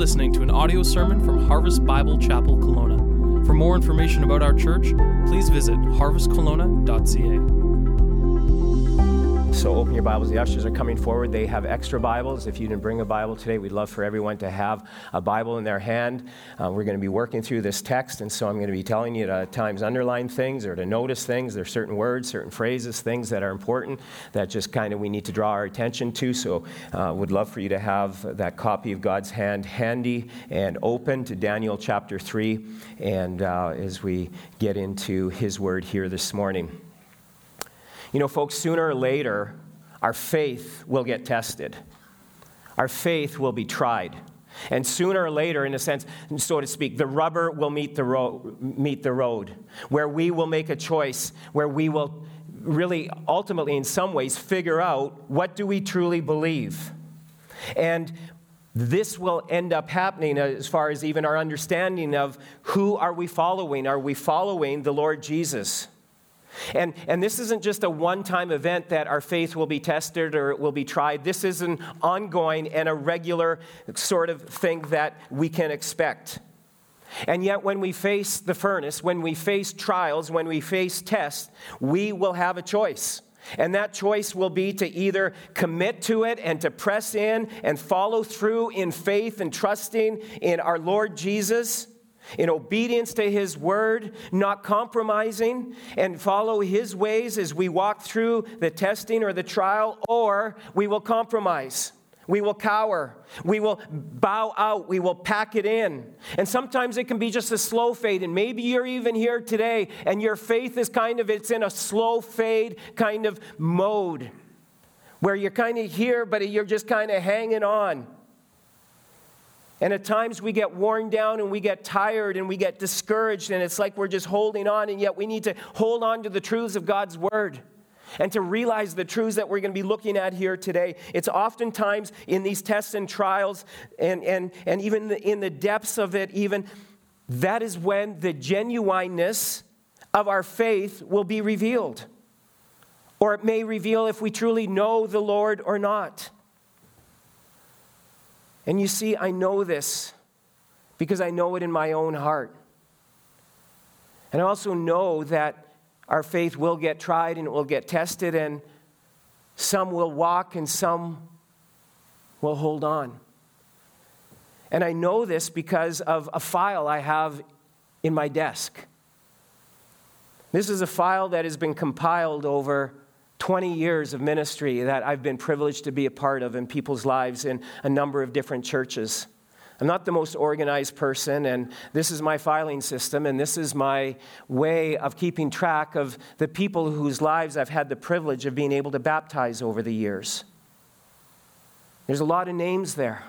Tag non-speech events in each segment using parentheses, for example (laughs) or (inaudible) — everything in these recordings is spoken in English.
listening to an audio sermon from Harvest Bible Chapel Kelowna. For more information about our church, please visit harvestkelowna.ca. So open your Bibles. The ushers are coming forward. They have extra Bibles. If you didn't bring a Bible today, we'd love for everyone to have a Bible in their hand. Uh, we're going to be working through this text, and so I'm going to be telling you to times underline things or to notice things. There's certain words, certain phrases, things that are important that just kind of we need to draw our attention to. So uh, would love for you to have that copy of God's hand handy and open to Daniel chapter 3, and uh, as we get into His Word here this morning. You know, folks, sooner or later, our faith will get tested. Our faith will be tried. And sooner or later, in a sense, so to speak, the rubber will meet the, ro- meet the road, where we will make a choice, where we will really ultimately, in some ways, figure out what do we truly believe. And this will end up happening as far as even our understanding of who are we following? Are we following the Lord Jesus? And, and this isn't just a one time event that our faith will be tested or it will be tried. This is an ongoing and a regular sort of thing that we can expect. And yet, when we face the furnace, when we face trials, when we face tests, we will have a choice. And that choice will be to either commit to it and to press in and follow through in faith and trusting in our Lord Jesus in obedience to His word, not compromising, and follow His ways as we walk through the testing or the trial, or we will compromise. We will cower. We will bow out. We will pack it in. And sometimes it can be just a slow fade. And maybe you're even here today and your faith is kind of, it's in a slow fade kind of mode where you're kind of here, but you're just kind of hanging on. And at times we get worn down and we get tired and we get discouraged, and it's like we're just holding on, and yet we need to hold on to the truths of God's Word and to realize the truths that we're going to be looking at here today. It's oftentimes in these tests and trials, and, and, and even in the depths of it, even that is when the genuineness of our faith will be revealed. Or it may reveal if we truly know the Lord or not. And you see, I know this because I know it in my own heart. And I also know that our faith will get tried and it will get tested, and some will walk and some will hold on. And I know this because of a file I have in my desk. This is a file that has been compiled over 20 years of ministry that I've been privileged to be a part of in people's lives in a number of different churches. I'm not the most organized person, and this is my filing system, and this is my way of keeping track of the people whose lives I've had the privilege of being able to baptize over the years. There's a lot of names there.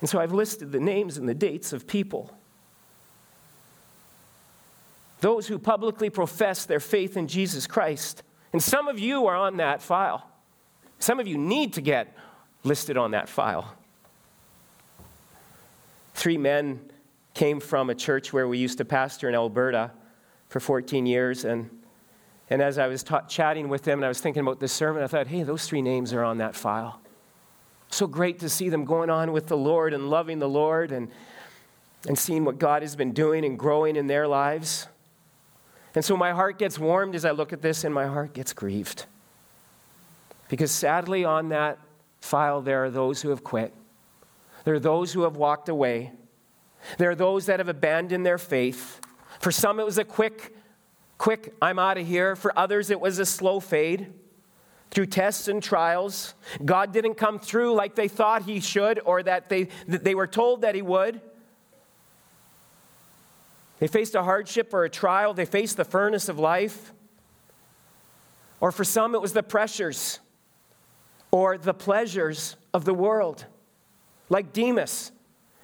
And so I've listed the names and the dates of people those who publicly profess their faith in Jesus Christ. And some of you are on that file. Some of you need to get listed on that file. Three men came from a church where we used to pastor in Alberta for 14 years. And, and as I was ta- chatting with them and I was thinking about this sermon, I thought, hey, those three names are on that file. So great to see them going on with the Lord and loving the Lord and, and seeing what God has been doing and growing in their lives. And so my heart gets warmed as I look at this, and my heart gets grieved. Because sadly, on that file, there are those who have quit. There are those who have walked away. There are those that have abandoned their faith. For some, it was a quick, quick, I'm out of here. For others, it was a slow fade through tests and trials. God didn't come through like they thought He should or that they, that they were told that He would. They faced a hardship or a trial, they faced the furnace of life. Or for some, it was the pressures or the pleasures of the world, like Demas,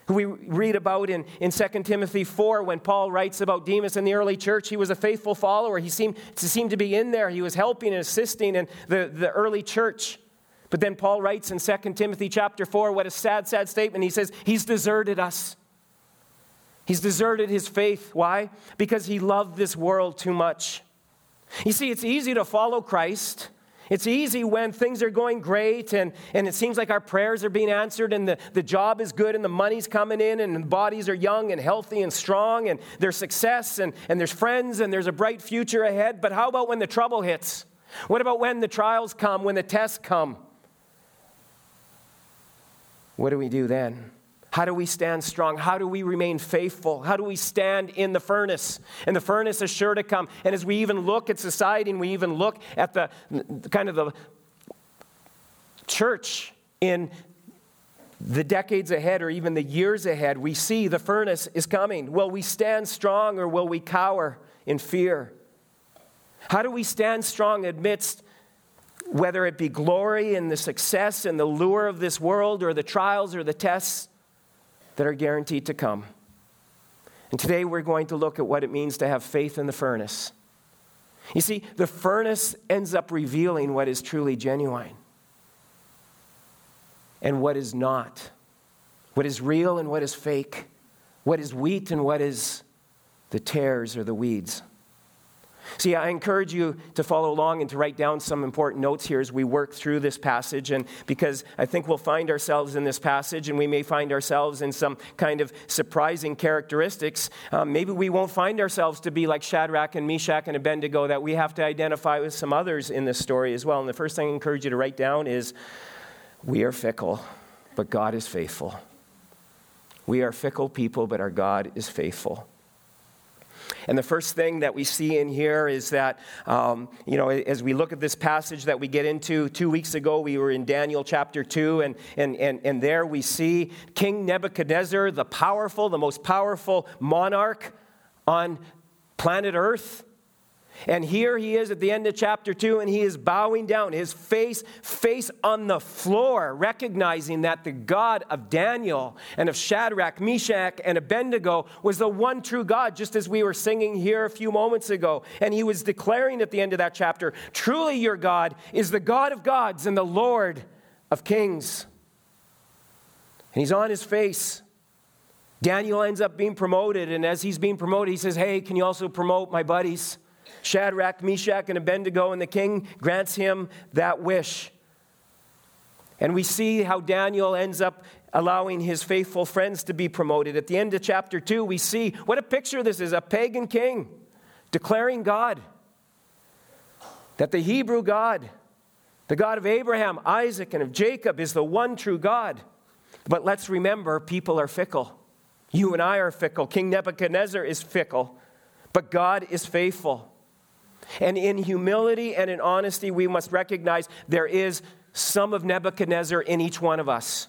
who we read about in, in 2 Timothy 4 when Paul writes about Demas in the early church. He was a faithful follower. He seemed to, seem to be in there. He was helping and assisting in the, the early church. But then Paul writes in 2 Timothy chapter 4, what a sad, sad statement. He says, He's deserted us. He's deserted his faith. Why? Because he loved this world too much. You see, it's easy to follow Christ It's easy when things are going great and, and it seems like our prayers are being answered and the, the job is good and the money's coming in and the bodies are young and healthy and strong and there's success and, and there's friends and there's a bright future ahead. But how about when the trouble hits? What about when the trials come, when the tests come? What do we do then? How do we stand strong? How do we remain faithful? How do we stand in the furnace? And the furnace is sure to come. And as we even look at society and we even look at the kind of the church in the decades ahead or even the years ahead, we see the furnace is coming. Will we stand strong or will we cower in fear? How do we stand strong amidst whether it be glory and the success and the lure of this world or the trials or the tests? That are guaranteed to come. And today we're going to look at what it means to have faith in the furnace. You see, the furnace ends up revealing what is truly genuine and what is not, what is real and what is fake, what is wheat and what is the tares or the weeds. See, I encourage you to follow along and to write down some important notes here as we work through this passage. And because I think we'll find ourselves in this passage and we may find ourselves in some kind of surprising characteristics. Um, maybe we won't find ourselves to be like Shadrach and Meshach and Abednego, that we have to identify with some others in this story as well. And the first thing I encourage you to write down is we are fickle, but God is faithful. We are fickle people, but our God is faithful. And the first thing that we see in here is that, um, you know, as we look at this passage that we get into, two weeks ago we were in Daniel chapter 2, and, and, and, and there we see King Nebuchadnezzar, the powerful, the most powerful monarch on planet Earth. And here he is at the end of chapter 2, and he is bowing down, his face, face on the floor, recognizing that the God of Daniel and of Shadrach, Meshach, and Abednego was the one true God, just as we were singing here a few moments ago. And he was declaring at the end of that chapter truly, your God is the God of gods and the Lord of kings. And he's on his face. Daniel ends up being promoted, and as he's being promoted, he says, Hey, can you also promote my buddies? Shadrach, Meshach, and Abednego, and the king grants him that wish. And we see how Daniel ends up allowing his faithful friends to be promoted. At the end of chapter 2, we see what a picture this is a pagan king declaring God. That the Hebrew God, the God of Abraham, Isaac, and of Jacob, is the one true God. But let's remember, people are fickle. You and I are fickle. King Nebuchadnezzar is fickle, but God is faithful. And in humility and in honesty, we must recognize there is some of Nebuchadnezzar in each one of us.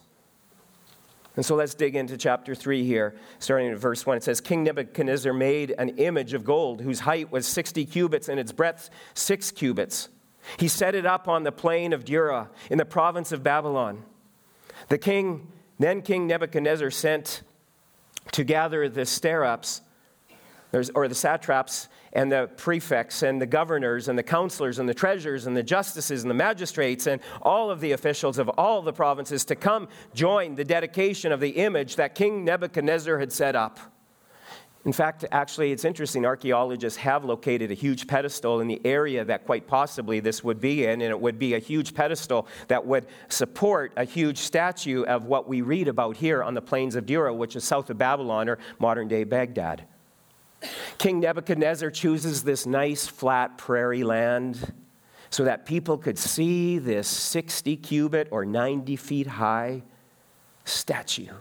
And so let's dig into chapter 3 here, starting at verse 1. It says King Nebuchadnezzar made an image of gold whose height was 60 cubits and its breadth 6 cubits. He set it up on the plain of Dura in the province of Babylon. The king, then King Nebuchadnezzar, sent to gather the stirrups, or the satraps, and the prefects and the governors and the counselors and the treasurers and the justices and the magistrates and all of the officials of all the provinces to come join the dedication of the image that King Nebuchadnezzar had set up. In fact, actually, it's interesting. Archaeologists have located a huge pedestal in the area that quite possibly this would be in, and it would be a huge pedestal that would support a huge statue of what we read about here on the plains of Dura, which is south of Babylon or modern day Baghdad. King Nebuchadnezzar chooses this nice flat prairie land so that people could see this 60 cubit or 90 feet high statue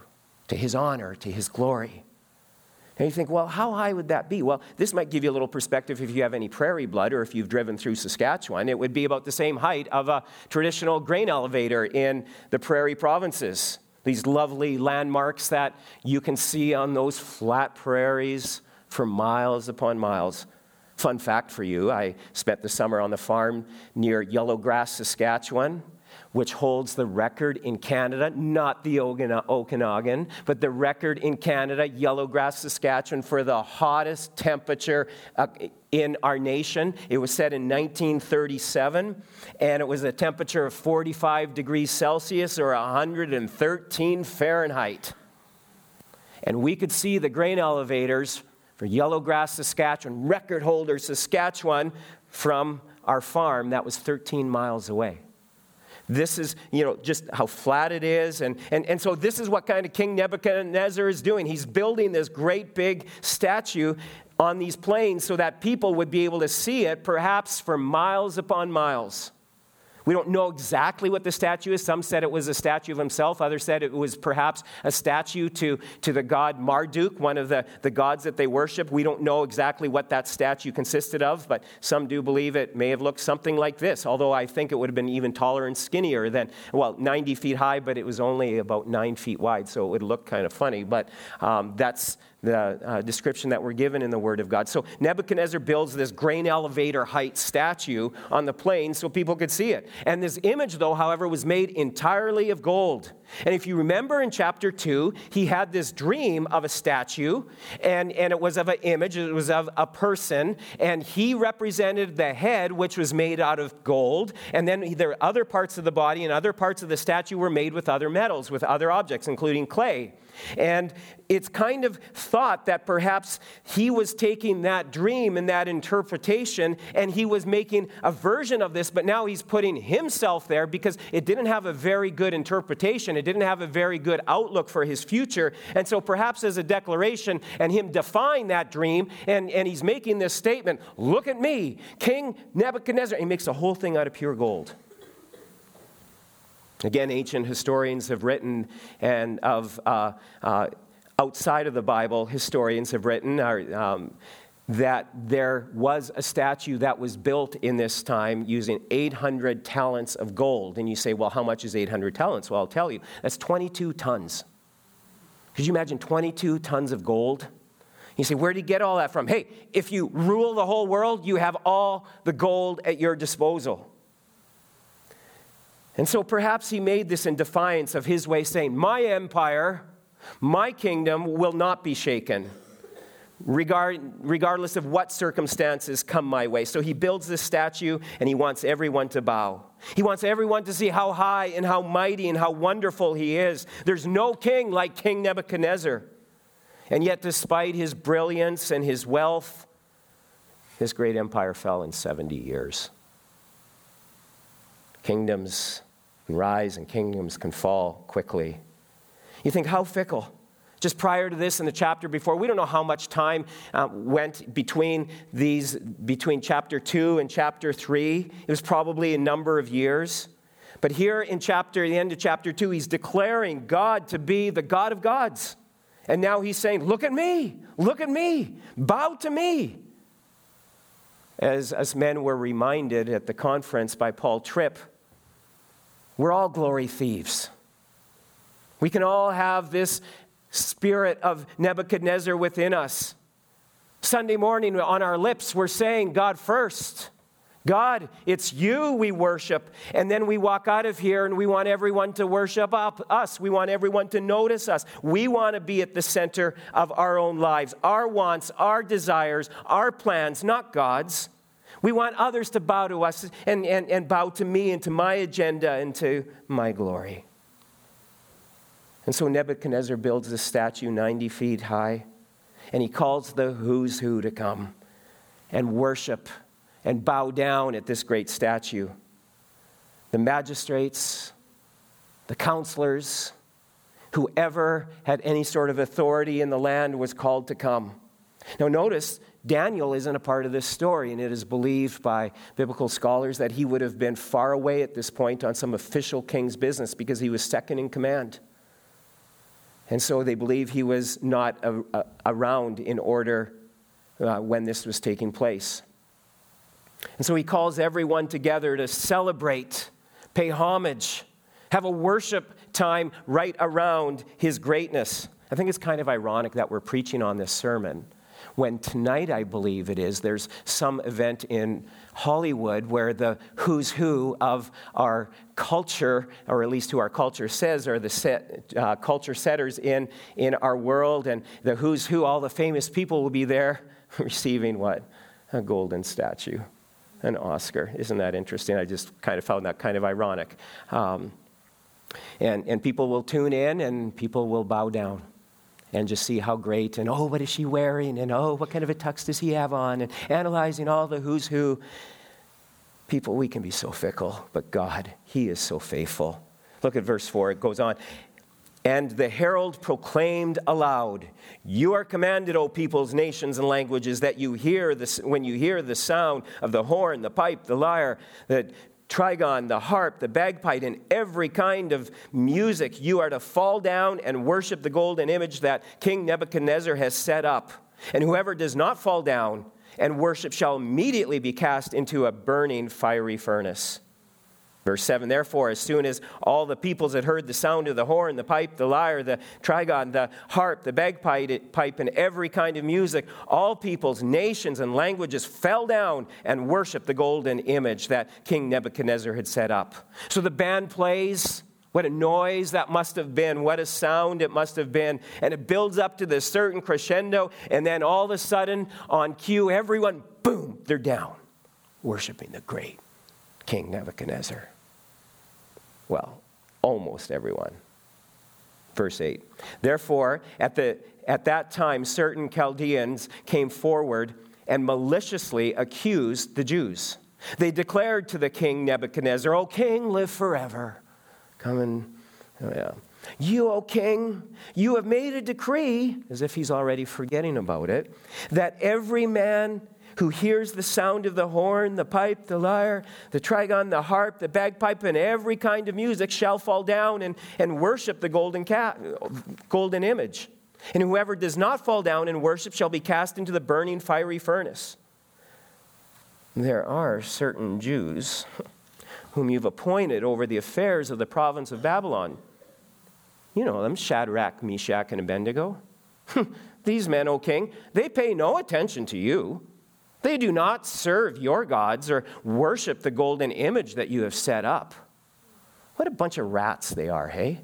to his honor, to his glory. And you think, well, how high would that be? Well, this might give you a little perspective if you have any prairie blood or if you've driven through Saskatchewan. It would be about the same height of a traditional grain elevator in the prairie provinces. These lovely landmarks that you can see on those flat prairies for miles upon miles. Fun fact for you I spent the summer on the farm near Yellowgrass, Saskatchewan, which holds the record in Canada, not the Okanagan, but the record in Canada, Yellowgrass, Saskatchewan, for the hottest temperature uh, in our nation. It was set in 1937, and it was a temperature of 45 degrees Celsius or 113 Fahrenheit. And we could see the grain elevators for Yellowgrass, Saskatchewan, record holder Saskatchewan, from our farm that was 13 miles away. This is, you know, just how flat it is. And, and, and so, this is what kind of King Nebuchadnezzar is doing. He's building this great big statue on these plains so that people would be able to see it, perhaps for miles upon miles. We don't know exactly what the statue is. Some said it was a statue of himself. Others said it was perhaps a statue to, to the god Marduk, one of the, the gods that they worship. We don't know exactly what that statue consisted of, but some do believe it may have looked something like this, although I think it would have been even taller and skinnier than, well, 90 feet high, but it was only about nine feet wide, so it would look kind of funny. But um, that's, the uh, description that we're given in the Word of God. So Nebuchadnezzar builds this grain elevator height statue on the plain so people could see it. And this image, though, however, was made entirely of gold. And if you remember in chapter 2, he had this dream of a statue, and, and it was of an image, it was of a person, and he represented the head, which was made out of gold. And then there are other parts of the body and other parts of the statue were made with other metals, with other objects, including clay. And it's kind of thought that perhaps he was taking that dream and that interpretation and he was making a version of this, but now he's putting himself there because it didn't have a very good interpretation. It didn't have a very good outlook for his future. And so perhaps as a declaration and him defying that dream, and, and he's making this statement look at me, King Nebuchadnezzar. He makes the whole thing out of pure gold. Again, ancient historians have written, and of uh, uh, outside of the Bible, historians have written um, that there was a statue that was built in this time using 800 talents of gold. And you say, well, how much is 800 talents? Well, I'll tell you, that's 22 tons. Could you imagine 22 tons of gold? You say, where did he get all that from? Hey, if you rule the whole world, you have all the gold at your disposal. And so perhaps he made this in defiance of his way, saying, My empire, my kingdom will not be shaken, regard, regardless of what circumstances come my way. So he builds this statue and he wants everyone to bow. He wants everyone to see how high and how mighty and how wonderful he is. There's no king like King Nebuchadnezzar. And yet, despite his brilliance and his wealth, his great empire fell in 70 years. Kingdoms can rise and kingdoms can fall quickly. You think, how fickle? Just prior to this, in the chapter before, we don't know how much time uh, went between these, between chapter two and chapter three. It was probably a number of years. But here in chapter, the end of chapter two, he's declaring God to be the God of gods. And now he's saying, Look at me, look at me, bow to me. As, as men were reminded at the conference by Paul Tripp, we're all glory thieves. We can all have this spirit of Nebuchadnezzar within us. Sunday morning on our lips, we're saying, God first. God, it's you we worship. And then we walk out of here and we want everyone to worship us. We want everyone to notice us. We want to be at the center of our own lives, our wants, our desires, our plans, not God's. We want others to bow to us and, and, and bow to me and to my agenda and to my glory. And so Nebuchadnezzar builds this statue 90 feet high, and he calls the who's who to come and worship and bow down at this great statue. The magistrates, the counselors, whoever had any sort of authority in the land was called to come. Now, notice Daniel isn't a part of this story, and it is believed by biblical scholars that he would have been far away at this point on some official king's business because he was second in command. And so they believe he was not a, a, around in order uh, when this was taking place. And so he calls everyone together to celebrate, pay homage, have a worship time right around his greatness. I think it's kind of ironic that we're preaching on this sermon when tonight, I believe it is, there's some event in Hollywood where the who's who of our culture, or at least who our culture says are the set, uh, culture setters in, in our world, and the who's who, all the famous people will be there (laughs) receiving what? A golden statue, an Oscar. Isn't that interesting? I just kind of found that kind of ironic. Um, and, and people will tune in and people will bow down and just see how great and oh, what is she wearing? And oh, what kind of a tux does he have on? And analyzing all the who's who. People, we can be so fickle, but God, He is so faithful. Look at verse 4. It goes on. And the herald proclaimed aloud, You are commanded, O peoples, nations, and languages, that you hear this, when you hear the sound of the horn, the pipe, the lyre, the trigon, the harp, the bagpipe, and every kind of music, you are to fall down and worship the golden image that King Nebuchadnezzar has set up. And whoever does not fall down and worship shall immediately be cast into a burning fiery furnace. Verse 7 Therefore, as soon as all the peoples had heard the sound of the horn, the pipe, the lyre, the trigon, the harp, the bagpipe, pipe, and every kind of music, all peoples, nations, and languages fell down and worshiped the golden image that King Nebuchadnezzar had set up. So the band plays. What a noise that must have been. What a sound it must have been. And it builds up to this certain crescendo. And then all of a sudden, on cue, everyone, boom, they're down, worshiping the great King Nebuchadnezzar. Well, almost everyone. Verse 8. Therefore, at, the, at that time, certain Chaldeans came forward and maliciously accused the Jews. They declared to the king Nebuchadnezzar, O king, live forever. Come and, oh yeah. You, O king, you have made a decree, as if he's already forgetting about it, that every man who hears the sound of the horn, the pipe, the lyre, the trigon, the harp, the bagpipe, and every kind of music shall fall down and, and worship the golden, cat, golden image. And whoever does not fall down and worship shall be cast into the burning fiery furnace. There are certain Jews (laughs) whom you've appointed over the affairs of the province of Babylon. You know them Shadrach, Meshach, and Abednego. (laughs) These men, O king, they pay no attention to you. They do not serve your gods or worship the golden image that you have set up. What a bunch of rats they are, hey?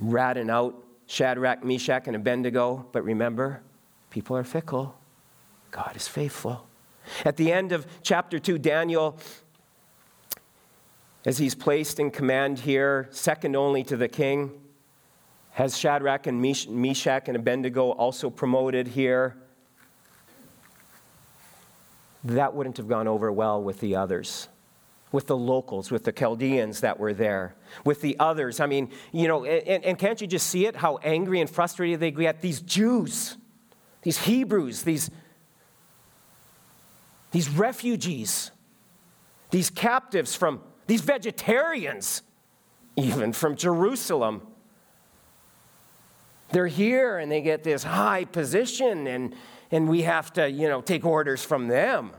Ratting out Shadrach, Meshach, and Abednego. But remember, people are fickle. God is faithful. At the end of chapter 2, Daniel, as he's placed in command here, second only to the king, has Shadrach and Meshach and Abednego also promoted here that wouldn't have gone over well with the others, with the locals, with the Chaldeans that were there, with the others. I mean, you know, and, and can't you just see it, how angry and frustrated they get? These Jews, these Hebrews, these, these refugees, these captives from, these vegetarians, even from Jerusalem. They're here and they get this high position and and we have to, you know, take orders from them.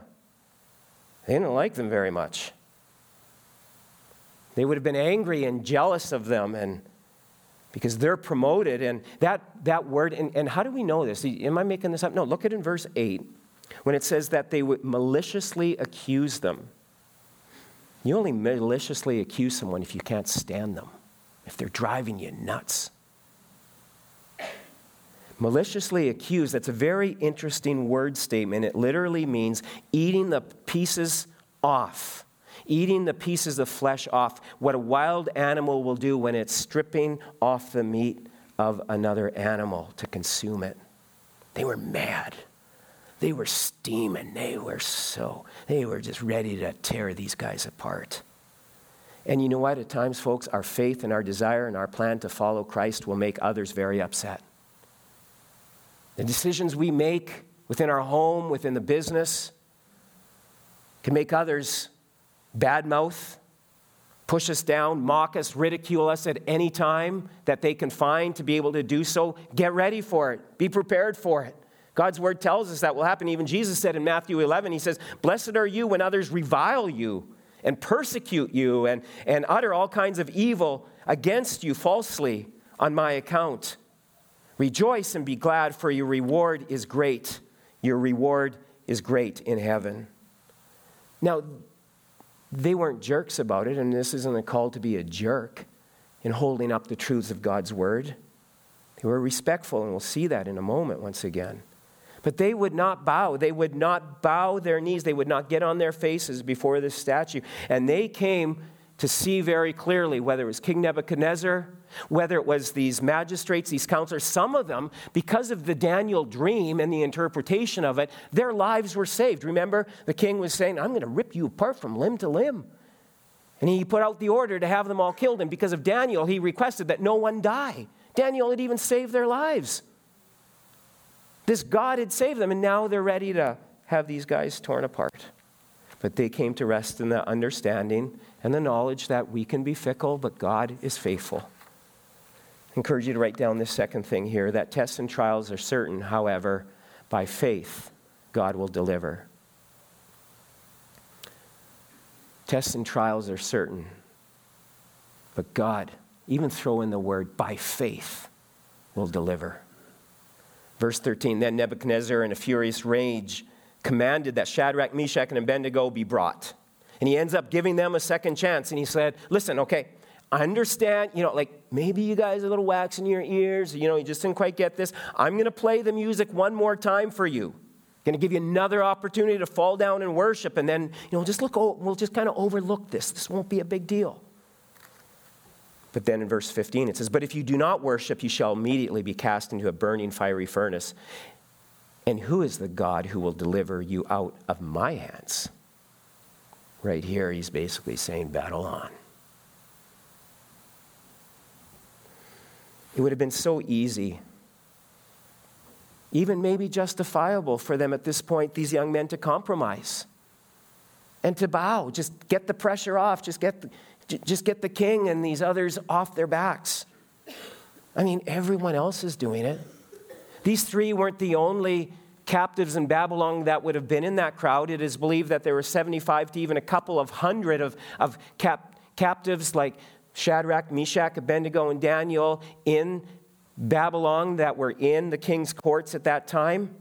They didn't like them very much. They would have been angry and jealous of them and because they're promoted and that, that word and, and how do we know this am i making this up no look at in verse 8 when it says that they would maliciously accuse them you only maliciously accuse someone if you can't stand them if they're driving you nuts Maliciously accused, that's a very interesting word statement. It literally means eating the pieces off, eating the pieces of flesh off. What a wild animal will do when it's stripping off the meat of another animal to consume it. They were mad. They were steaming. They were so, they were just ready to tear these guys apart. And you know what? At times, folks, our faith and our desire and our plan to follow Christ will make others very upset. The decisions we make within our home, within the business, can make others badmouth, push us down, mock us, ridicule us at any time that they can find to be able to do so. Get ready for it, be prepared for it. God's word tells us that will happen. Even Jesus said in Matthew 11, He says, Blessed are you when others revile you and persecute you and, and utter all kinds of evil against you falsely on my account. Rejoice and be glad, for your reward is great. Your reward is great in heaven. Now, they weren't jerks about it, and this isn't a call to be a jerk in holding up the truths of God's word. They were respectful, and we'll see that in a moment once again. But they would not bow. They would not bow their knees. They would not get on their faces before this statue. And they came to see very clearly whether it was King Nebuchadnezzar, whether it was these magistrates, these counselors, some of them, because of the Daniel dream and the interpretation of it, their lives were saved. Remember, the king was saying, I'm going to rip you apart from limb to limb. And he put out the order to have them all killed. And because of Daniel, he requested that no one die. Daniel had even saved their lives. This God had saved them, and now they're ready to have these guys torn apart. But they came to rest in the understanding and the knowledge that we can be fickle, but God is faithful. Encourage you to write down this second thing here that tests and trials are certain, however, by faith, God will deliver. Tests and trials are certain, but God, even throw in the word by faith, will deliver. Verse 13 Then Nebuchadnezzar, in a furious rage, commanded that Shadrach, Meshach, and Abednego be brought. And he ends up giving them a second chance. And he said, Listen, okay, I understand, you know, like maybe you guys are a little wax in your ears, you know, you just didn't quite get this. I'm going to play the music one more time for you. Going to give you another opportunity to fall down and worship, and then, you know, just look, we'll just kind of overlook this. This won't be a big deal. But then in verse 15 it says, But if you do not worship, you shall immediately be cast into a burning fiery furnace. And who is the God who will deliver you out of my hands? Right here, he's basically saying, Battle on. It would have been so easy, even maybe justifiable for them at this point, these young men to compromise and to bow. Just get the pressure off, just get the, just get the king and these others off their backs. I mean, everyone else is doing it. These three weren't the only captives in Babylon that would have been in that crowd. It is believed that there were 75 to even a couple of hundred of, of cap, captives like Shadrach, Meshach, Abednego, and Daniel in Babylon that were in the king's courts at that time.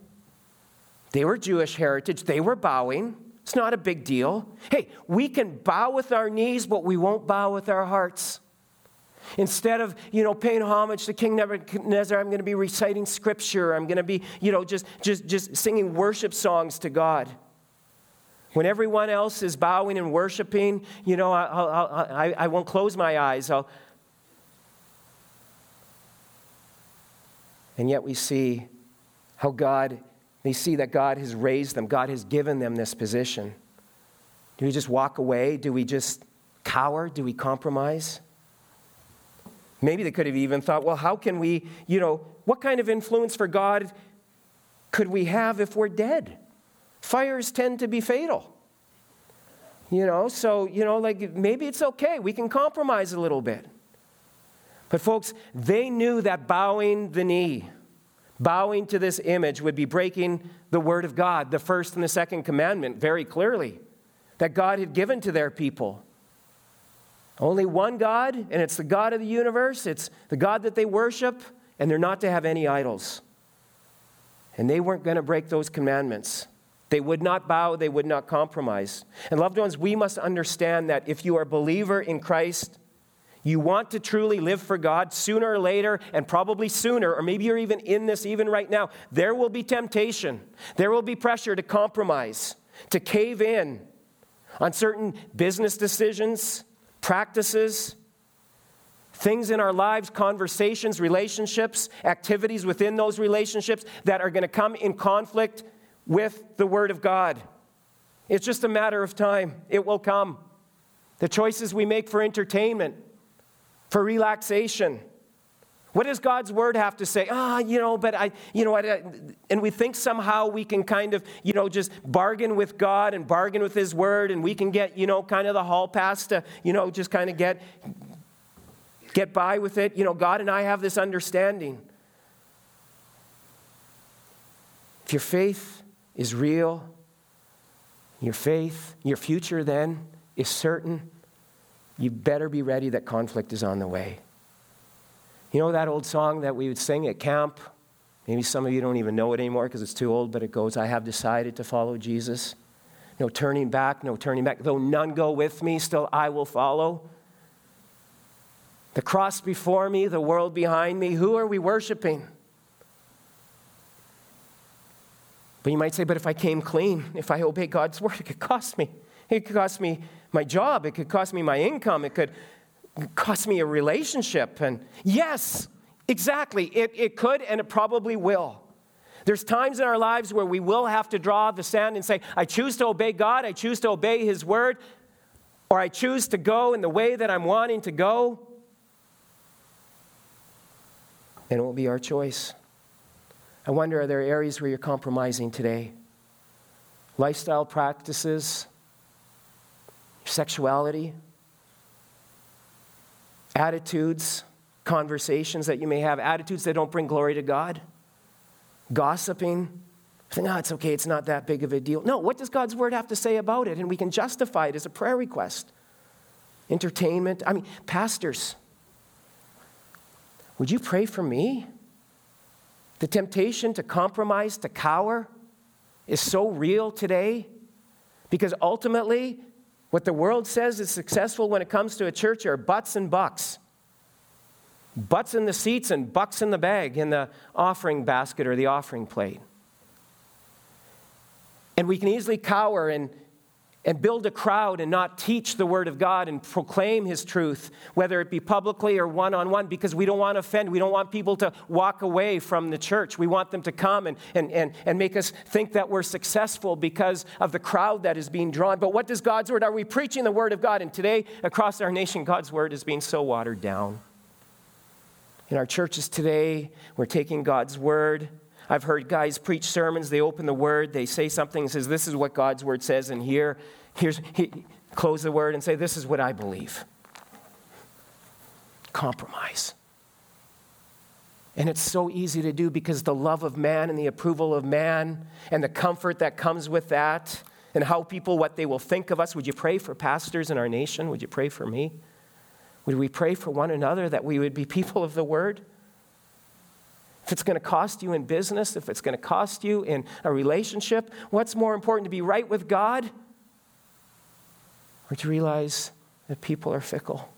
They were Jewish heritage, they were bowing. It's not a big deal. Hey, we can bow with our knees, but we won't bow with our hearts. Instead of, you know, paying homage to King Nebuchadnezzar, I'm going to be reciting scripture. I'm going to be, you know, just, just, just singing worship songs to God. When everyone else is bowing and worshiping, you know, I, I, I, I won't close my eyes. I'll... And yet we see how God, they see that God has raised them, God has given them this position. Do we just walk away? Do we just cower? Do we compromise? Maybe they could have even thought, well, how can we, you know, what kind of influence for God could we have if we're dead? Fires tend to be fatal. You know, so, you know, like maybe it's okay. We can compromise a little bit. But, folks, they knew that bowing the knee, bowing to this image, would be breaking the word of God, the first and the second commandment, very clearly, that God had given to their people. Only one God, and it's the God of the universe. It's the God that they worship, and they're not to have any idols. And they weren't going to break those commandments. They would not bow, they would not compromise. And loved ones, we must understand that if you are a believer in Christ, you want to truly live for God sooner or later, and probably sooner, or maybe you're even in this even right now, there will be temptation. There will be pressure to compromise, to cave in on certain business decisions, practices, things in our lives, conversations, relationships, activities within those relationships that are going to come in conflict with the Word of God. It's just a matter of time. It will come. The choices we make for entertainment, for relaxation. What does God's word have to say? Ah, you know, but I, you know what? And we think somehow we can kind of, you know, just bargain with God and bargain with His word, and we can get, you know, kind of the hall pass to, you know, just kind of get get by with it. You know, God and I have this understanding. If your faith is real, your faith, your future then is certain, you better be ready that conflict is on the way. You know that old song that we would sing at camp? Maybe some of you don't even know it anymore because it's too old, but it goes, I have decided to follow Jesus. No turning back, no turning back. Though none go with me, still I will follow. The cross before me, the world behind me. Who are we worshiping? But you might say, but if I came clean, if I obey God's word, it could cost me. It could cost me my job. It could cost me my income. It could cost me a relationship. And yes, exactly. It, it could and it probably will. There's times in our lives where we will have to draw the sand and say, I choose to obey God, I choose to obey His word, or I choose to go in the way that I'm wanting to go. And it will be our choice. I wonder are there areas where you're compromising today? Lifestyle practices, sexuality, attitudes, conversations that you may have, attitudes that don't bring glory to God, gossiping. Think, no, it's okay, it's not that big of a deal. No, what does God's word have to say about it? And we can justify it as a prayer request. Entertainment. I mean, pastors, would you pray for me? The temptation to compromise, to cower, is so real today because ultimately, what the world says is successful when it comes to a church are butts and bucks. Butts in the seats and bucks in the bag in the offering basket or the offering plate. And we can easily cower and and build a crowd and not teach the Word of God and proclaim His truth, whether it be publicly or one on one, because we don't want to offend. We don't want people to walk away from the church. We want them to come and, and, and, and make us think that we're successful because of the crowd that is being drawn. But what does God's Word? Are we preaching the Word of God? And today, across our nation, God's Word is being so watered down. In our churches today, we're taking God's Word I've heard guys preach sermons, they open the word, they say something, says, This is what God's word says, and here, here's, he, close the word and say, This is what I believe. Compromise. And it's so easy to do because the love of man and the approval of man and the comfort that comes with that and how people, what they will think of us. Would you pray for pastors in our nation? Would you pray for me? Would we pray for one another that we would be (laughs) people of the word? If it's going to cost you in business, if it's going to cost you in a relationship, what's more important to be right with God or to realize that people are fickle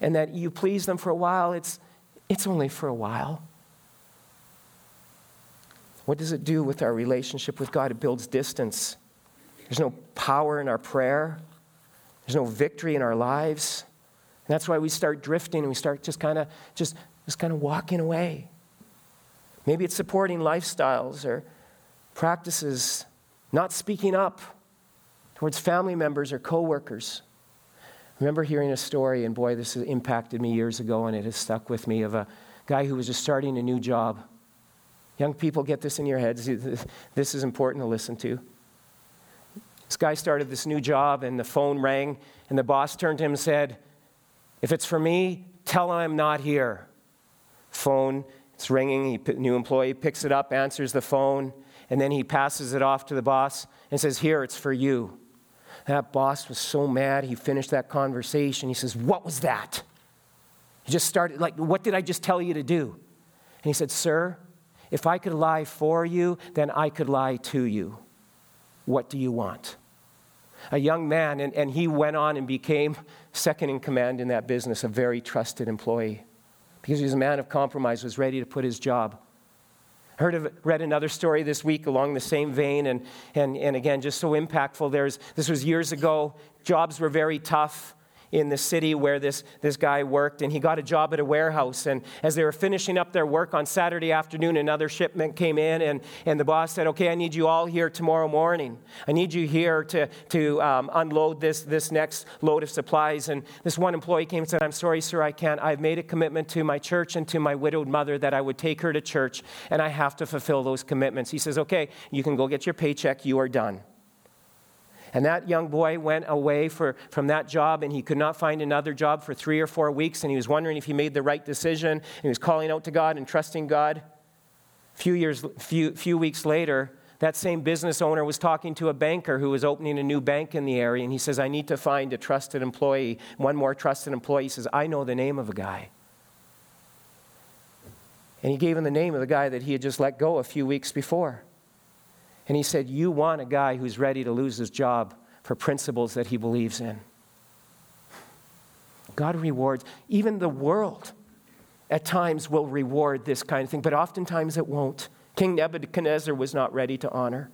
and that you please them for a while? It's, it's only for a while. What does it do with our relationship with God? It builds distance. There's no power in our prayer, there's no victory in our lives. And that's why we start drifting and we start just kind of just, just kind of walking away. Maybe it's supporting lifestyles or practices, not speaking up towards family members or coworkers. I remember hearing a story, and boy, this has impacted me years ago, and it has stuck with me, of a guy who was just starting a new job. Young people, get this in your heads. (laughs) This is important to listen to. This guy started this new job, and the phone rang, and the boss turned to him and said, If it's for me, tell him I'm not here. Phone it's ringing. He, new employee picks it up, answers the phone, and then he passes it off to the boss and says, Here, it's for you. That boss was so mad. He finished that conversation. He says, What was that? He just started, like, what did I just tell you to do? And he said, Sir, if I could lie for you, then I could lie to you. What do you want? A young man, and, and he went on and became second in command in that business, a very trusted employee because he was a man of compromise, was ready to put his job. Heard of, read another story this week along the same vein, and, and, and again, just so impactful. There's, this was years ago. Jobs were very tough in the city where this, this guy worked, and he got a job at a warehouse. And as they were finishing up their work on Saturday afternoon, another shipment came in, and, and the boss said, Okay, I need you all here tomorrow morning. I need you here to, to um, unload this, this next load of supplies. And this one employee came and said, I'm sorry, sir, I can't. I've made a commitment to my church and to my widowed mother that I would take her to church, and I have to fulfill those commitments. He says, Okay, you can go get your paycheck, you are done. And that young boy went away for, from that job and he could not find another job for three or four weeks and he was wondering if he made the right decision. And he was calling out to God and trusting God. A few, years, few, few weeks later, that same business owner was talking to a banker who was opening a new bank in the area and he says, I need to find a trusted employee, one more trusted employee. He says, I know the name of a guy. And he gave him the name of the guy that he had just let go a few weeks before. And he said, You want a guy who's ready to lose his job for principles that he believes in. God rewards, even the world at times will reward this kind of thing, but oftentimes it won't. King Nebuchadnezzar was not ready to honor.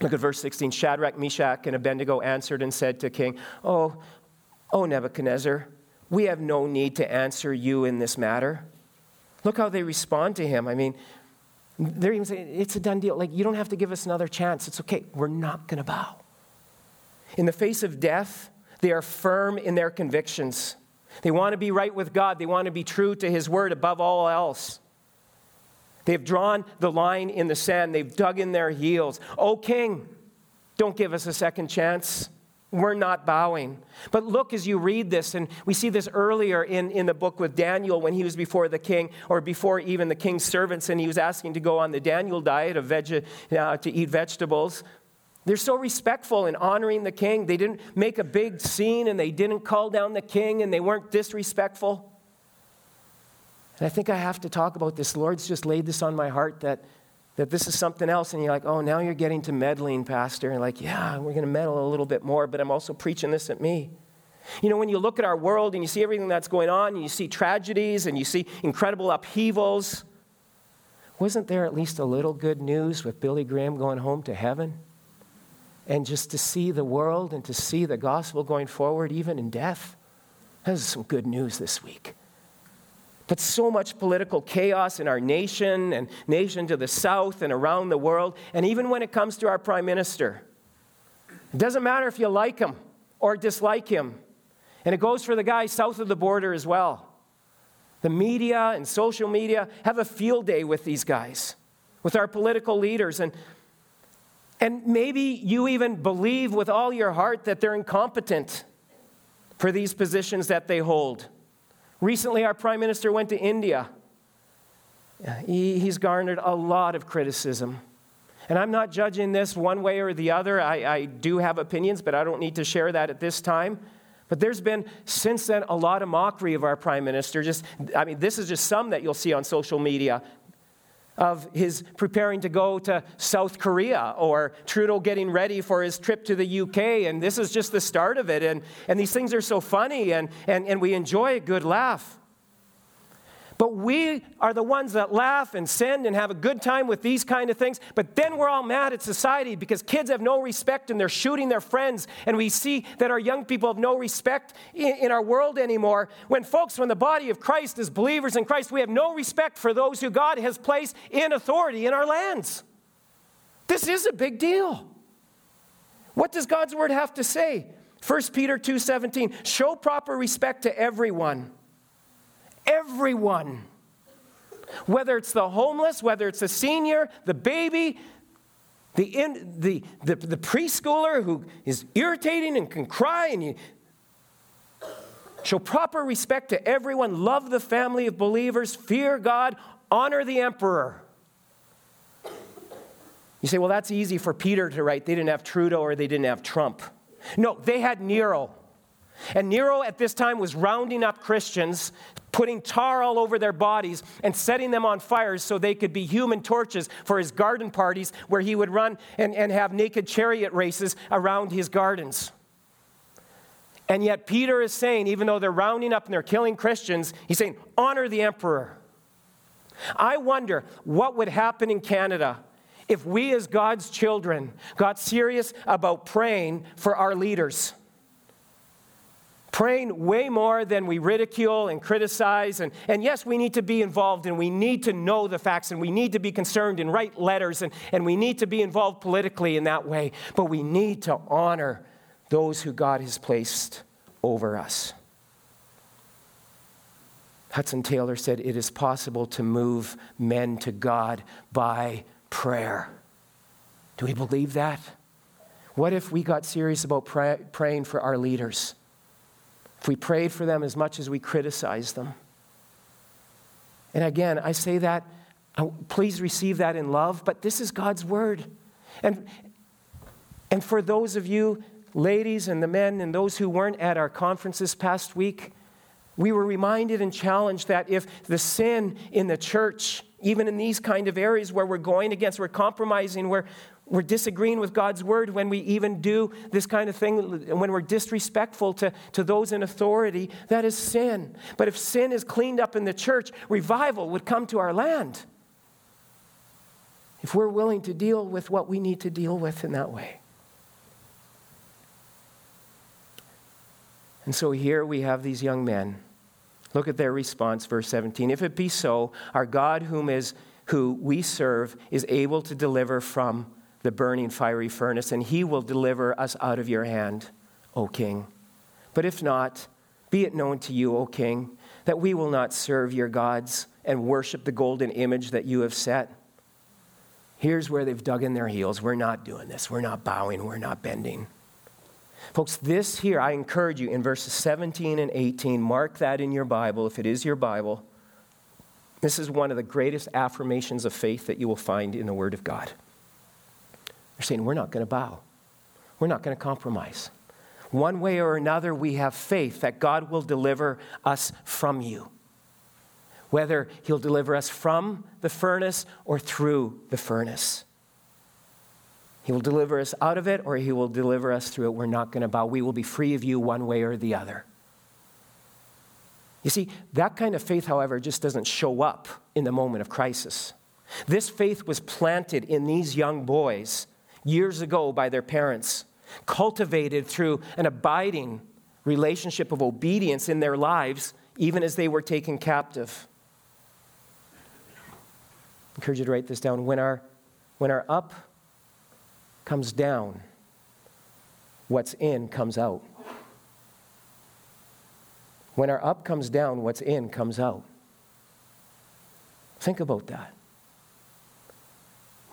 Look at verse 16. Shadrach, Meshach, and Abednego answered and said to king, Oh, oh Nebuchadnezzar, we have no need to answer you in this matter. Look how they respond to him. I mean, they're even saying, it's a done deal. Like, you don't have to give us another chance. It's okay. We're not going to bow. In the face of death, they are firm in their convictions. They want to be right with God, they want to be true to His word above all else. They've drawn the line in the sand, they've dug in their heels. Oh, King, don't give us a second chance. We're not bowing. But look as you read this, and we see this earlier in, in the book with Daniel when he was before the king, or before even the king's servants, and he was asking to go on the Daniel diet of veg- uh, to eat vegetables. They're so respectful in honoring the king. They didn't make a big scene and they didn't call down the king and they weren't disrespectful. And I think I have to talk about this. Lord's just laid this on my heart that, that this is something else. And you're like, oh, now you're getting to meddling, Pastor. And like, yeah, we're going to meddle a little bit more, but I'm also preaching this at me. You know, when you look at our world and you see everything that's going on, and you see tragedies and you see incredible upheavals, wasn't there at least a little good news with Billy Graham going home to heaven? and just to see the world and to see the gospel going forward, even in death. That is some good news this week. But so much political chaos in our nation and nation to the south and around the world, and even when it comes to our prime minister. It doesn't matter if you like him or dislike him. And it goes for the guys south of the border as well. The media and social media have a field day with these guys, with our political leaders. And and maybe you even believe with all your heart that they're incompetent for these positions that they hold. Recently, our prime minister went to India. he's garnered a lot of criticism. And I'm not judging this one way or the other. I, I do have opinions, but I don't need to share that at this time. But there's been, since then, a lot of mockery of our prime minister. Just, I mean, this is just some that you'll see on social media of his preparing to go to South Korea or Trudeau getting ready for his trip to the UK. And this is just the start of it. And, and these things are so funny, and, and, and we enjoy a good laugh. But we are the ones that laugh and send and have a good time with these kind of things. But then we're all mad at society because kids have no respect and they're shooting their friends. And we see that our young people have no respect in, our world anymore. When folks, when the body of Christ is believers in Christ, we have no respect for those who God has placed in authority in our lands. This is a big deal. What does God's word have to say? 1 Peter 2:17 Show proper respect to everyone everyone. Whether it's the homeless, whether it's the senior, the baby, the, in, the, the, the preschooler who is irritating and can cry, and you show proper respect to everyone, love the family of believers, fear God, honor the emperor. You say, well, that's easy for Peter to write. They didn't have Trudeau or they didn't have Trump. No, they had Nero. And Nero at this time was rounding up Christians, putting tar all over their bodies, and setting them on fires so they could be human torches for his garden parties where he would run and, and have naked chariot races around his gardens. And yet, Peter is saying, even though they're rounding up and they're killing Christians, he's saying, honor the emperor. I wonder what would happen in Canada if we, as God's children, got serious about praying for our leaders praying way more than we ridicule and criticize. And, and yes, we need to be involved and we need to know the facts and we need to be concerned and write letters and, and we need to be involved politically in that way. But we need to honor those who God has placed over us. Hudson Taylor said, It is possible to move men to God by prayer. Do we believe that? What if we got serious about pray, praying for our leaders? If we prayed for them as much as we criticized them. And again, I say that, uh, please receive that in love, but this is God's word. And, and for those of you, ladies and the men, and those who weren't at our conference this past week, we were reminded and challenged that if the sin in the church, even in these kind of areas where we're going against, we're compromising, we're, we're disagreeing with God's word when we even do this kind of thing, when we're disrespectful to, to those in authority, that is sin. But if sin is cleaned up in the church, revival would come to our land. if we're willing to deal with what we need to deal with in that way. And so here we have these young men. Look at their response, verse 17. If it be so, our God, whom is who we serve, is able to deliver from the burning fiery furnace, and he will deliver us out of your hand, O king. But if not, be it known to you, O king, that we will not serve your gods and worship the golden image that you have set. Here's where they've dug in their heels. We're not doing this. We're not bowing. We're not bending. Folks, this here, I encourage you in verses 17 and 18, mark that in your Bible if it is your Bible. This is one of the greatest affirmations of faith that you will find in the Word of God. They're saying, We're not going to bow, we're not going to compromise. One way or another, we have faith that God will deliver us from you. Whether He'll deliver us from the furnace or through the furnace. He will deliver us out of it or He will deliver us through it. We're not going to bow. We will be free of you one way or the other. You see, that kind of faith, however, just doesn't show up in the moment of crisis. This faith was planted in these young boys years ago by their parents, cultivated through an abiding relationship of obedience in their lives, even as they were taken captive. I encourage you to write this down. When our, when our up comes down, what's in comes out. When our up comes down, what's in comes out. Think about that.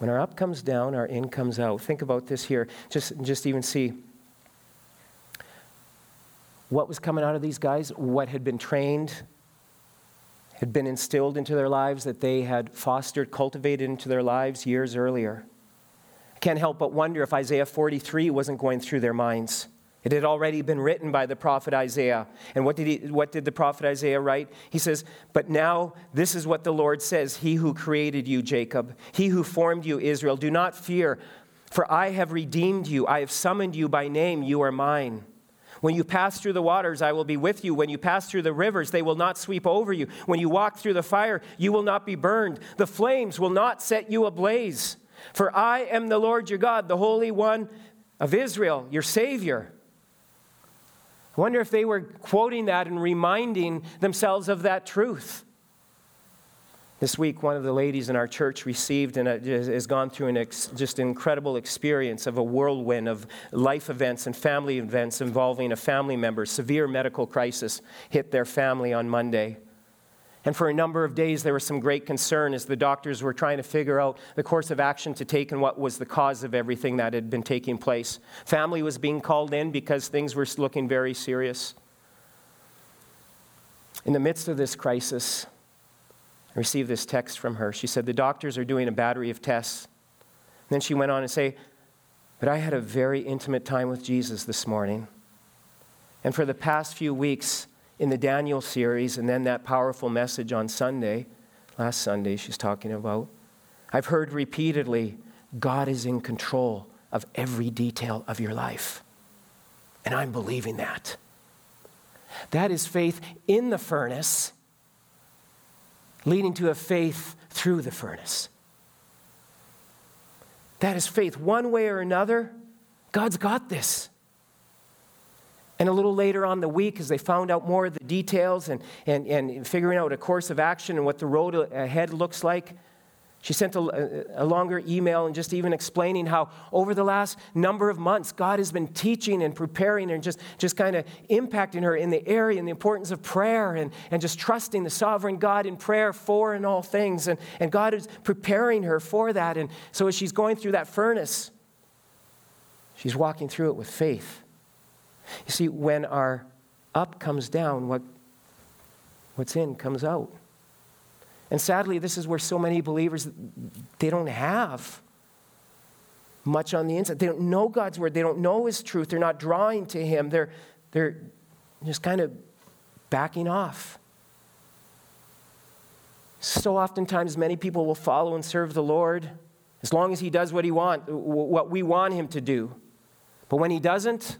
When our up comes down, our in comes out. Think about this here. Just, just even see what was coming out of these guys, what had been trained, had been instilled into their lives, that they had fostered, cultivated into their lives years earlier. Can't help but wonder if Isaiah 43 wasn't going through their minds. It had already been written by the prophet Isaiah. And what did, he, what did the prophet Isaiah write? He says, But now this is what the Lord says He who created you, Jacob, he who formed you, Israel, do not fear, for I have redeemed you. I have summoned you by name. You are mine. When you pass through the waters, I will be with you. When you pass through the rivers, they will not sweep over you. When you walk through the fire, you will not be burned. The flames will not set you ablaze. For I am the Lord your God, the Holy One of Israel, your Savior. I wonder if they were quoting that and reminding themselves of that truth. This week, one of the ladies in our church received and uh, has gone through an ex, just incredible experience of a whirlwind of life events and family events involving a family member. Severe medical crisis hit their family on Monday. And for a number of days, there was some great concern as the doctors were trying to figure out the course of action to take and what was the cause of everything that had been taking place. Family was being called in because things were looking very serious. In the midst of this crisis, I received this text from her. She said, The doctors are doing a battery of tests. And then she went on to say, But I had a very intimate time with Jesus this morning. And for the past few weeks, in the Daniel series and then that powerful message on Sunday, last Sunday, she's talking about. I've heard repeatedly God is in control of every detail of your life. And I'm believing that. That is faith in the furnace, leading to a faith through the furnace. That is faith. One way or another, God's got this. And a little later on the week, as they found out more of the details and, and, and figuring out a course of action and what the road ahead looks like, she sent a, a, longer email and just even explaining how over the last number of months, God has been teaching and preparing and just, just kind of impacting her in the area and the importance of prayer and, and just trusting the sovereign God in prayer for and all things. And, and God is preparing her for that. And so as she's going through that furnace, she's walking through it with faith. You see, when our up comes down, what, what's in comes out. And sadly, this is where so many believers they don't have much on the inside. They don't know God's word. They don't know His truth. They're not drawing to Him. They're, they're just kind of backing off. So oftentimes, many people will follow and serve the Lord as long as He does what He want, what we want Him to do. But when He doesn't,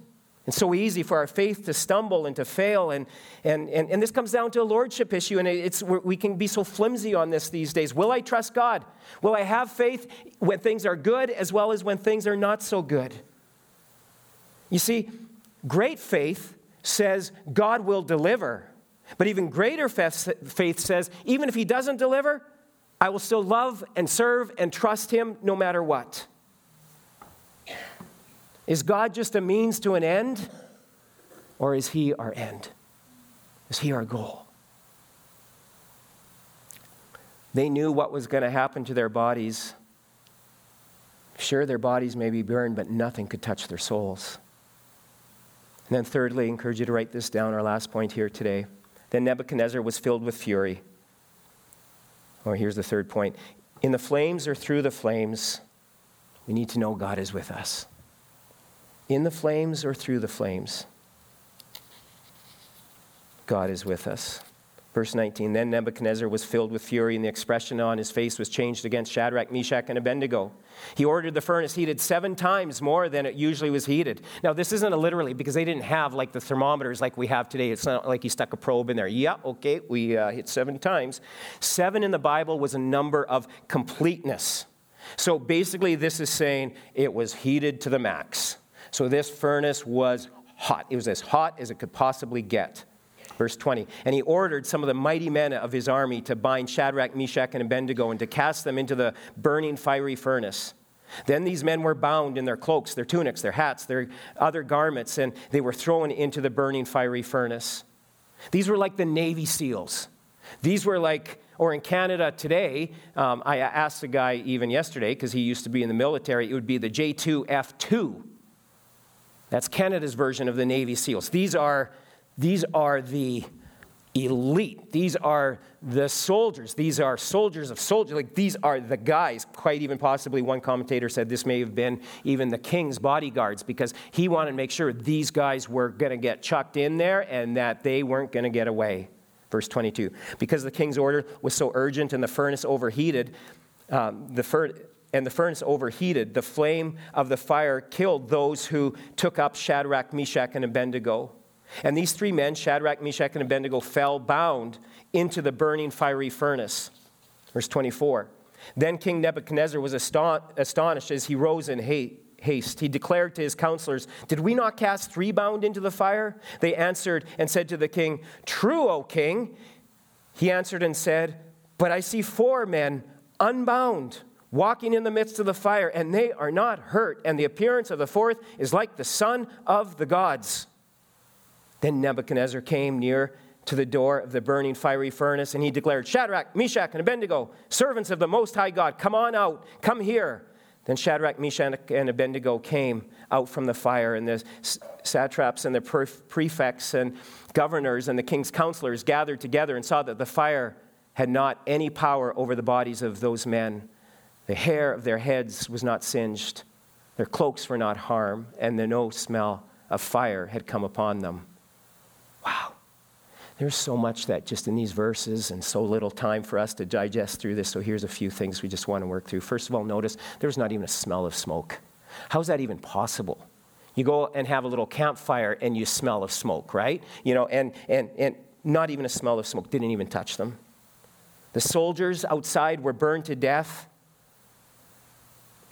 It's so easy for our faith to stumble and to fail. And, and, and, and this comes down to a lordship issue, and it's, we can be so flimsy on this these days. Will I trust God? Will I have faith when things are good as well as when things are not so good? You see, great faith says God will deliver. But even greater faith says, even if He doesn't deliver, I will still love and serve and trust Him no matter what. Is God just a means to an end? Or is He our end? Is He our goal? They knew what was going to happen to their bodies. Sure, their bodies may be burned, but nothing could touch their souls. And then, thirdly, I encourage you to write this down, our last point here today. Then Nebuchadnezzar was filled with fury. Or oh, here's the third point in the flames or through the flames, we need to know God is with us in the flames or through the flames. God is with us. Verse 19 Then Nebuchadnezzar was filled with fury, and the expression on his face was changed against Shadrach, Meshach, and Abednego. He ordered the furnace heated seven times more than it usually was heated. Now, this isn't a literally because they didn't have like the thermometers like we have today. It's not like he stuck a probe in there. Yeah, okay, we uh, hit seven times. Seven in the Bible was a number of completeness. So basically, this is saying it was heated to the max. So this furnace was hot. It was as hot as it could possibly get. Verse 20. And he ordered some of the mighty men of his army to bind Shadrach, Meshach, and Abednego and to cast them into the burning fiery furnace. Then these men were bound in their cloaks, their tunics, their hats, their other garments, and they were thrown into the burning fiery furnace. These were like the Navy SEALs. These were like, or in Canada today, um, I asked a guy even yesterday, because he used to be in the military, it would be the JTF2 that's Canada's version of the Navy SEALs. These are, these are the elite. These are the soldiers. These are soldiers of soldiers. Like these are the guys. Quite even possibly, one commentator said this may have been even the king's bodyguards because he wanted to make sure these guys were going to get chucked in there and that they weren't going to get away. Verse 22. Because the king's order was so urgent and the furnace overheated, um, the fur- and the furnace overheated. The flame of the fire killed those who took up Shadrach, Meshach, and Abednego. And these three men, Shadrach, Meshach, and Abednego, fell bound into the burning fiery furnace. Verse 24. Then King Nebuchadnezzar was astonished as he rose in haste. He declared to his counselors, Did we not cast three bound into the fire? They answered and said to the king, True, O king. He answered and said, But I see four men unbound walking in the midst of the fire, and they are not hurt. And the appearance of the fourth is like the son of the gods. Then Nebuchadnezzar came near to the door of the burning fiery furnace, and he declared, Shadrach, Meshach, and Abednego, servants of the Most High God, come on out, come here. Then Shadrach, Meshach, and Abednego came out from the fire, and the satraps and the prefects and governors and the king's counselors gathered together and saw that the fire had not any power over the bodies of those men. The hair of their heads was not singed, their cloaks were not harmed, and the no smell of fire had come upon them. Wow. There's so much that just in these verses and so little time for us to digest through this. So here's a few things we just want to work through. First of all, notice there's not even a smell of smoke. How's that even possible? You go and have a little campfire and you smell of smoke, right? You know, and, and, and not even a smell of smoke didn't even touch them. The soldiers outside were burned to death.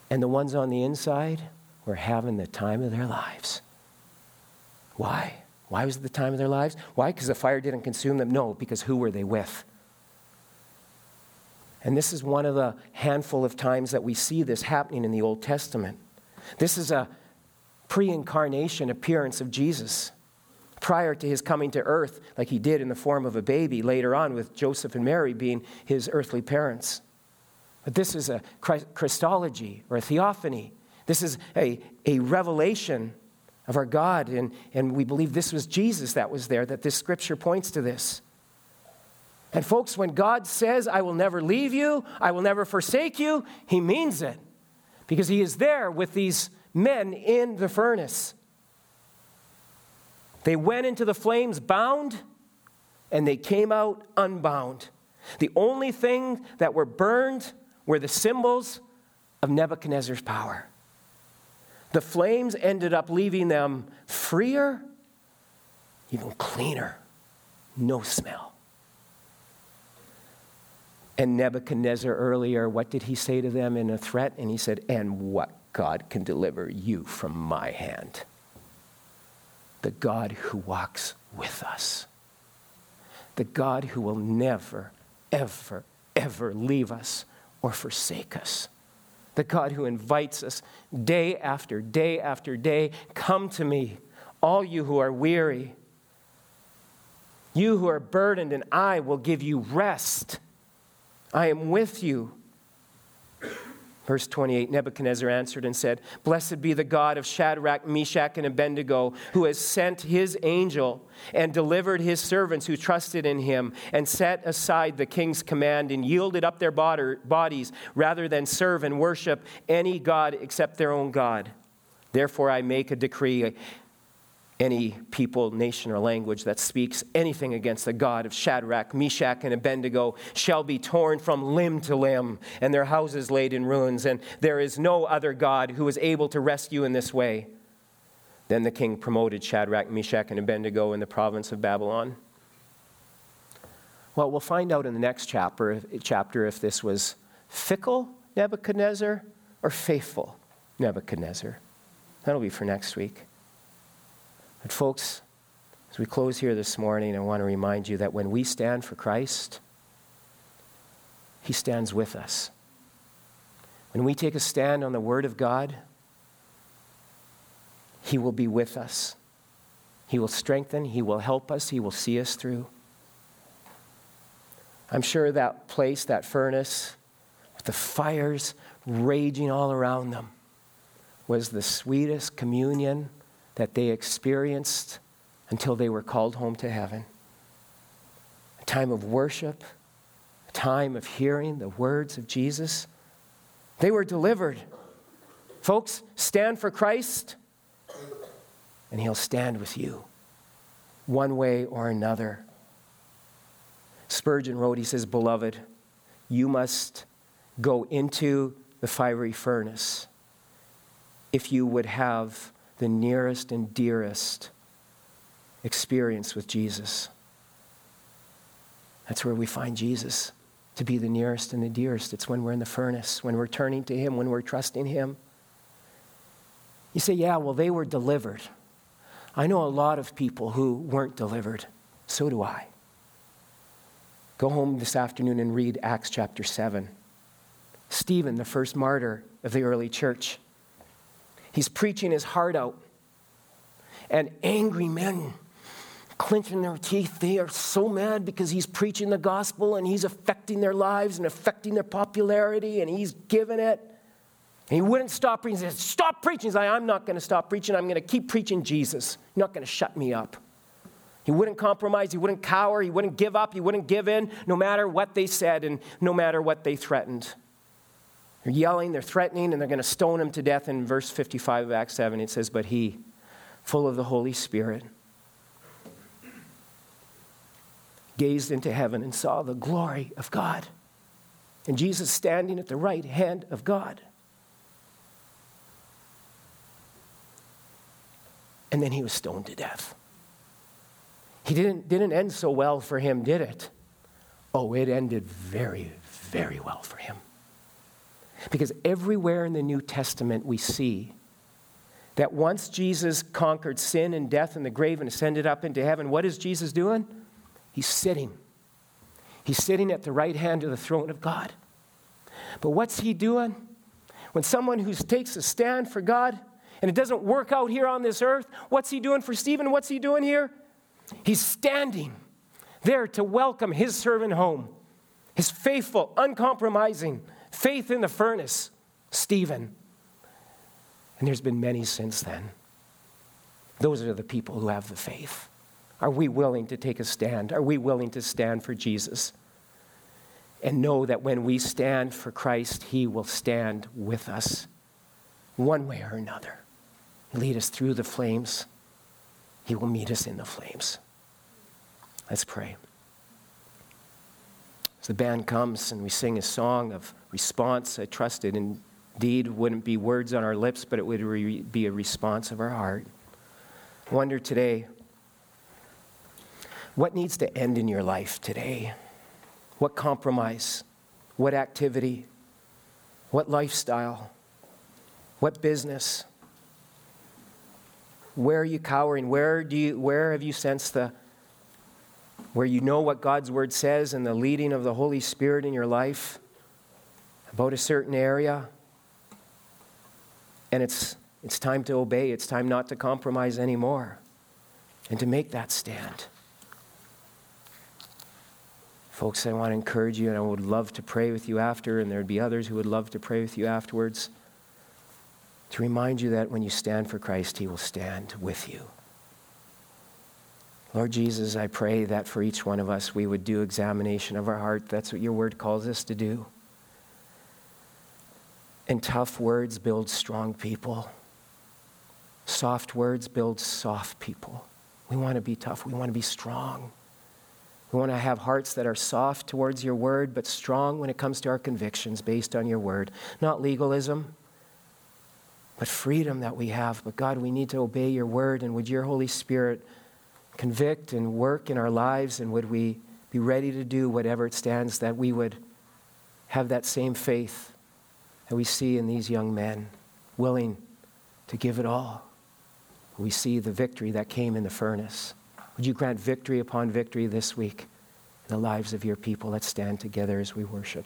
And the ones on the inside were having the time of their lives. Why? Why was it the time of their lives? Why? Because the fire didn't consume them? No, because who were they with? And this is one of the handful of times that we see this happening in the Old Testament. This is a pre incarnation appearance of Jesus prior to his coming to earth, like he did in the form of a baby later on, with Joseph and Mary being his earthly parents. But this is a Christophany or a theophany. This is a, a revelation of our God. And, and we believe this was Jesus that was there, that this scripture points to this. And folks, when God says, I will never leave you, I will never forsake you, he means it. Because he is there with these men in the furnace. They went into the flames bound, and they came out unbound. The only thing that were burned were the symbols of Nebuchadnezzar's power. The flames ended up leaving them freer, even cleaner, no smell. And Nebuchadnezzar earlier, what did he say to them in a threat? And he said, And what God can deliver you from my hand? The God who walks with us. The God who will never, ever, ever leave us or forsake us. The God who invites us day after day after day come to me, all you who are weary, you who are burdened, and I will give you rest. I am with you. Verse 28 Nebuchadnezzar answered and said, Blessed be the God of Shadrach, Meshach, and Abednego, who has sent his angel and delivered his servants who trusted in him, and set aside the king's command and yielded up their bodies rather than serve and worship any God except their own God. Therefore, I make a decree any people, nation, or language that speaks anything against the God of Shadrach, Meshach, and Abednego shall be torn from limb to limb, and their houses laid in ruins. And there is no other God who is able to rescue in this way. Then the king promoted Shadrach, Meshach, and Abednego in the province of Babylon. Well, we'll find out in the next chapter, chapter if this was fickle Nebuchadnezzar or faithful Nebuchadnezzar. That'll be for next week. But, folks, as we close here this morning, I want to remind you that when we stand for Christ, He stands with us. When we take a stand on the Word of God, He will be with us. He will strengthen, He will help us, He will see us through. I'm sure that place, that furnace, with the fires raging all around them, was the sweetest communion that they experienced until they were called home to heaven. A time of worship, a time of hearing the words of Jesus. They were delivered. Folks, stand for Christ, and He'll stand with you, one way or another. Spurgeon wrote, he says, Beloved, you must go into the fiery furnace if you would have the nearest and dearest experience with Jesus. That's where we find Jesus to be the nearest and the dearest. It's when we're in the furnace, when we're turning to Him, when we're trusting Him. You say, yeah, well, they were delivered. I know a lot of people who weren't delivered. So do I. Go home this afternoon and read Acts chapter 7. Stephen, the first martyr of the early church, He's preaching his heart out. And angry men clenching their teeth, they are so mad because he's preaching the gospel and he's affecting their lives and affecting their popularity and he's giving it. And he wouldn't stop preaching. He Stop preaching. He's like, I'm not going to stop preaching. I'm going to keep preaching Jesus. You're not going to shut me up. He wouldn't compromise. He wouldn't cower. He wouldn't give up. He wouldn't give in, no matter what they said and no matter what they threatened. They're yelling, they're threatening, and they're going to stone him to death. In verse 55 of Acts 7, it says, But he, full of the Holy Spirit, gazed into heaven and saw the glory of God. And Jesus standing at the right hand of God. And then he was stoned to death. He didn't, didn't end so well for him, did it? Oh, it ended very, very well for him. Because everywhere in the New Testament we see that once Jesus conquered sin and death and the grave and ascended up into heaven, what is Jesus doing? He's sitting. He's sitting at the right hand of the throne of God. But what's he doing? When someone who takes a stand for God and it doesn't work out here on this earth, what's he doing for Stephen? What's he doing here? He's standing there to welcome his servant home, his faithful, uncompromising, Faith in the furnace, Stephen. And there's been many since then. Those are the people who have the faith. Are we willing to take a stand? Are we willing to stand for Jesus? And know that when we stand for Christ, He will stand with us, one way or another. Lead us through the flames, He will meet us in the flames. Let's pray. As the band comes and we sing a song of response, I trusted, indeed wouldn't be words on our lips, but it would re- be a response of our heart. wonder today what needs to end in your life today? What compromise? What activity? What lifestyle? What business? Where are you cowering? Where, do you, where have you sensed the, where you know what God's word says and the leading of the Holy Spirit in your life about a certain area? And it's, it's time to obey. It's time not to compromise anymore and to make that stand. Folks, I want to encourage you, and I would love to pray with you after, and there'd be others who would love to pray with you afterwards, to remind you that when you stand for Christ, He will stand with you. Lord Jesus, I pray that for each one of us, we would do examination of our heart. That's what your word calls us to do. And tough words build strong people. Soft words build soft people. We want to be tough. We want to be strong. We want to have hearts that are soft towards your word, but strong when it comes to our convictions based on your word. Not legalism, but freedom that we have. But God, we need to obey your word, and would your Holy Spirit convict and work in our lives, and would we be ready to do whatever it stands that we would have that same faith we see in these young men, willing to give it all. We see the victory that came in the furnace. Would you grant victory upon victory this week in the lives of your people? Let's stand together as we worship.